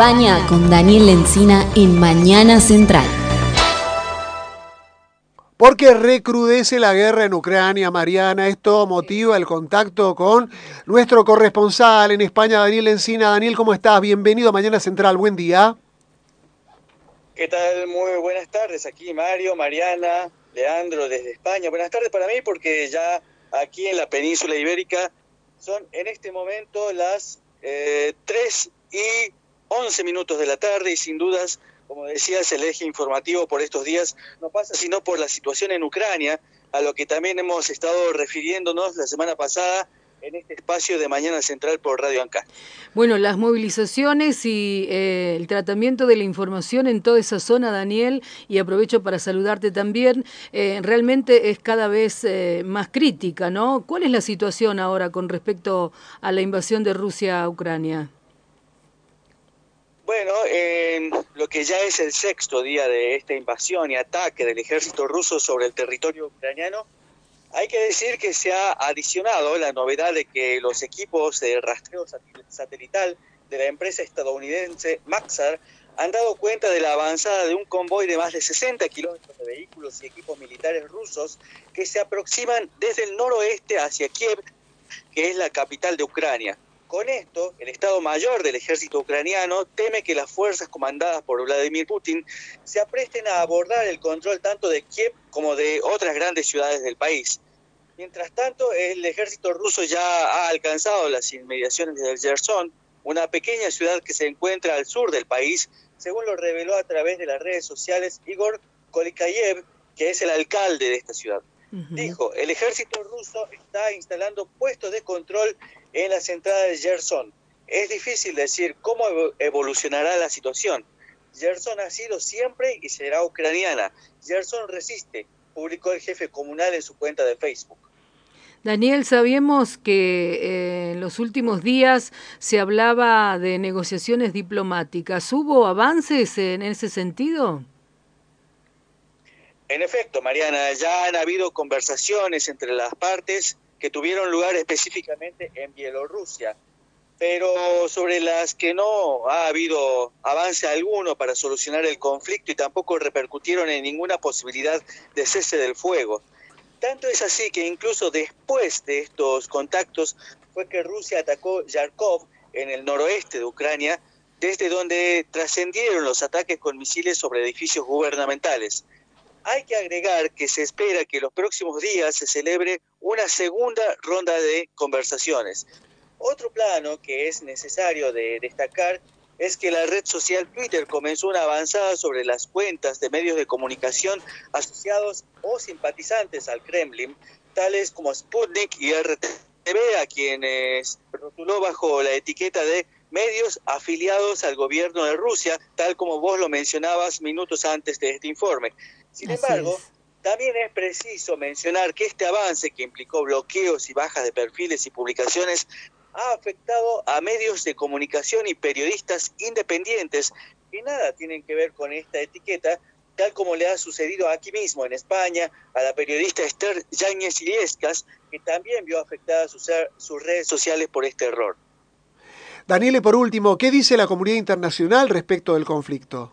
España con Daniel Lencina en Mañana Central. Porque recrudece la guerra en Ucrania, Mariana. Esto motiva el contacto con nuestro corresponsal en España, Daniel Encina. Daniel, ¿cómo estás? Bienvenido a Mañana Central. Buen día. ¿Qué tal? Muy buenas tardes. Aquí Mario, Mariana, Leandro desde España. Buenas tardes para mí porque ya aquí en la península ibérica son en este momento las eh, 3 y 11 minutos de la tarde y sin dudas, como decías, el eje informativo por estos días no pasa sino por la situación en Ucrania, a lo que también hemos estado refiriéndonos la semana pasada en este espacio de Mañana Central por Radio Anca. Bueno, las movilizaciones y eh, el tratamiento de la información en toda esa zona, Daniel, y aprovecho para saludarte también, eh, realmente es cada vez eh, más crítica, ¿no? ¿Cuál es la situación ahora con respecto a la invasión de Rusia a Ucrania? Bueno, en lo que ya es el sexto día de esta invasión y ataque del ejército ruso sobre el territorio ucraniano, hay que decir que se ha adicionado la novedad de que los equipos de rastreo satelital de la empresa estadounidense Maxar han dado cuenta de la avanzada de un convoy de más de 60 kilómetros de vehículos y equipos militares rusos que se aproximan desde el noroeste hacia Kiev, que es la capital de Ucrania. Con esto, el Estado Mayor del ejército ucraniano teme que las fuerzas comandadas por Vladimir Putin se apresten a abordar el control tanto de Kiev como de otras grandes ciudades del país. Mientras tanto, el ejército ruso ya ha alcanzado las inmediaciones del Gerson, una pequeña ciudad que se encuentra al sur del país, según lo reveló a través de las redes sociales Igor Kolikayev, que es el alcalde de esta ciudad. Dijo, el ejército ruso está instalando puestos de control en las entradas de Gerson. Es difícil decir cómo evolucionará la situación. Gerson ha sido siempre y será ucraniana. Gerson resiste, publicó el jefe comunal en su cuenta de Facebook. Daniel, sabemos que eh, en los últimos días se hablaba de negociaciones diplomáticas. ¿Hubo avances en ese sentido? En efecto, Mariana, ya han habido conversaciones entre las partes que tuvieron lugar específicamente en Bielorrusia, pero sobre las que no ha habido avance alguno para solucionar el conflicto y tampoco repercutieron en ninguna posibilidad de cese del fuego. Tanto es así que incluso después de estos contactos fue que Rusia atacó Yarkov en el noroeste de Ucrania, desde donde trascendieron los ataques con misiles sobre edificios gubernamentales. Hay que agregar que se espera que los próximos días se celebre una segunda ronda de conversaciones. Otro plano que es necesario de destacar es que la red social Twitter comenzó una avanzada sobre las cuentas de medios de comunicación asociados o simpatizantes al Kremlin, tales como Sputnik y RTV, a quienes rotuló bajo la etiqueta de medios afiliados al gobierno de Rusia, tal como vos lo mencionabas minutos antes de este informe. Sin embargo, también es preciso mencionar que este avance que implicó bloqueos y bajas de perfiles y publicaciones ha afectado a medios de comunicación y periodistas independientes que nada tienen que ver con esta etiqueta, tal como le ha sucedido aquí mismo en España a la periodista Esther Yáñez Iliescas, que también vio afectadas sus, sus redes sociales por este error. Daniele, por último, ¿qué dice la comunidad internacional respecto del conflicto?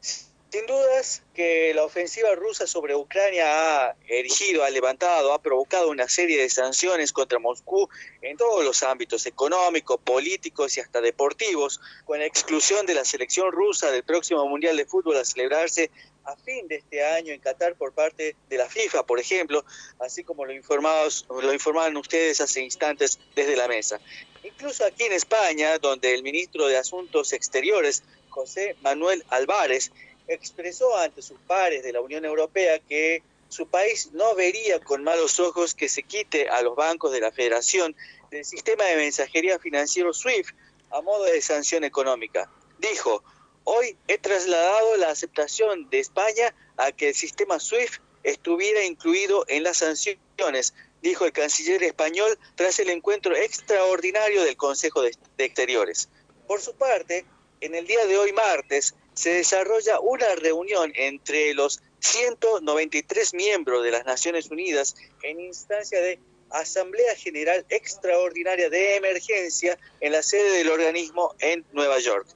Sin dudas que la ofensiva rusa sobre Ucrania ha erigido, ha levantado, ha provocado una serie de sanciones contra Moscú en todos los ámbitos económicos, políticos y hasta deportivos, con la exclusión de la selección rusa del próximo Mundial de Fútbol a celebrarse a fin de este año en Qatar por parte de la FIFA, por ejemplo, así como lo, informados, lo informaban ustedes hace instantes desde la mesa. Incluso aquí en España, donde el ministro de Asuntos Exteriores, José Manuel Álvarez, expresó ante sus pares de la Unión Europea que su país no vería con malos ojos que se quite a los bancos de la Federación del sistema de mensajería financiero SWIFT a modo de sanción económica. Dijo, hoy he trasladado la aceptación de España a que el sistema SWIFT estuviera incluido en las sanciones, dijo el canciller español tras el encuentro extraordinario del Consejo de Exteriores. Por su parte, en el día de hoy martes, se desarrolla una reunión entre los 193 miembros de las Naciones Unidas en instancia de Asamblea General Extraordinaria de Emergencia en la sede del organismo en Nueva York.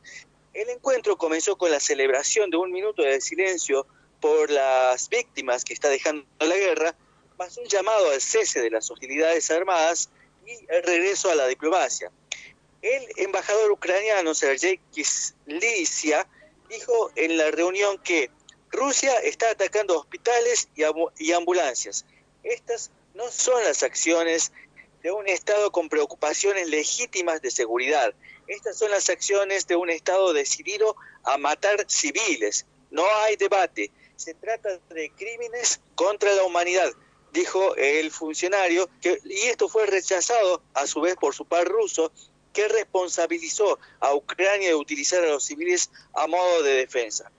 El encuentro comenzó con la celebración de un minuto de silencio por las víctimas que está dejando la guerra, más un llamado al cese de las hostilidades armadas y el regreso a la diplomacia. El embajador ucraniano Sergei Kislysia dijo en la reunión que Rusia está atacando hospitales y ambulancias. Estas no son las acciones de un Estado con preocupaciones legítimas de seguridad. Estas son las acciones de un Estado decidido a matar civiles. No hay debate. Se trata de crímenes contra la humanidad, dijo el funcionario, y esto fue rechazado a su vez por su par ruso, que responsabilizó a Ucrania de utilizar a los civiles a modo de defensa.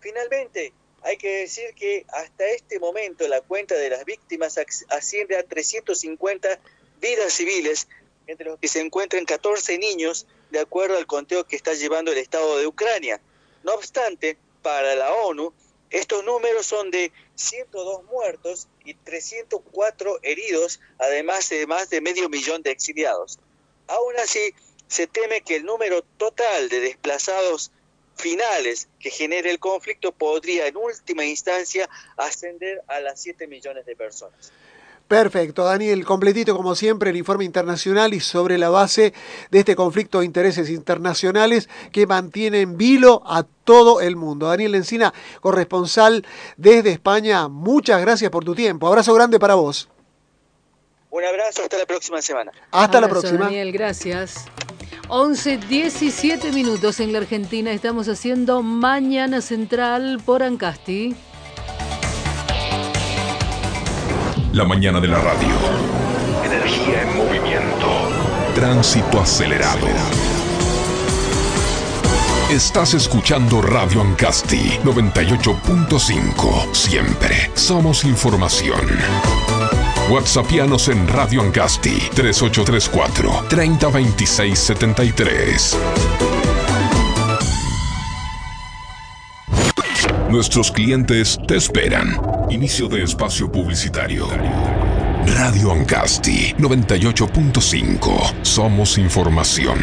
Finalmente, hay que decir que hasta este momento la cuenta de las víctimas asciende a 350 vidas civiles, entre los que se encuentran 14 niños, de acuerdo al conteo que está llevando el Estado de Ucrania. No obstante, para la ONU, estos números son de 102 muertos y 304 heridos, además de más de medio millón de exiliados. Aún así, se teme que el número total de desplazados finales que genere el conflicto podría en última instancia ascender a las 7 millones de personas. Perfecto, Daniel, completito como siempre el informe internacional y sobre la base de este conflicto de intereses internacionales que mantiene en vilo a todo el mundo. Daniel Encina, corresponsal desde España, muchas gracias por tu tiempo. Abrazo grande para vos. Un abrazo, hasta la próxima semana. Hasta la próxima. Daniel, gracias. 11, 17 minutos en la Argentina. Estamos haciendo Mañana Central por Ancasti. La mañana de la radio. Energía en movimiento. Tránsito acelerado. Estás escuchando Radio Ancasti 98.5. Siempre somos información. WhatsAppianos en Radio Ancasti 3834 302673. Nuestros clientes te esperan. Inicio de espacio publicitario. Radio Ancasti 98.5. Somos información.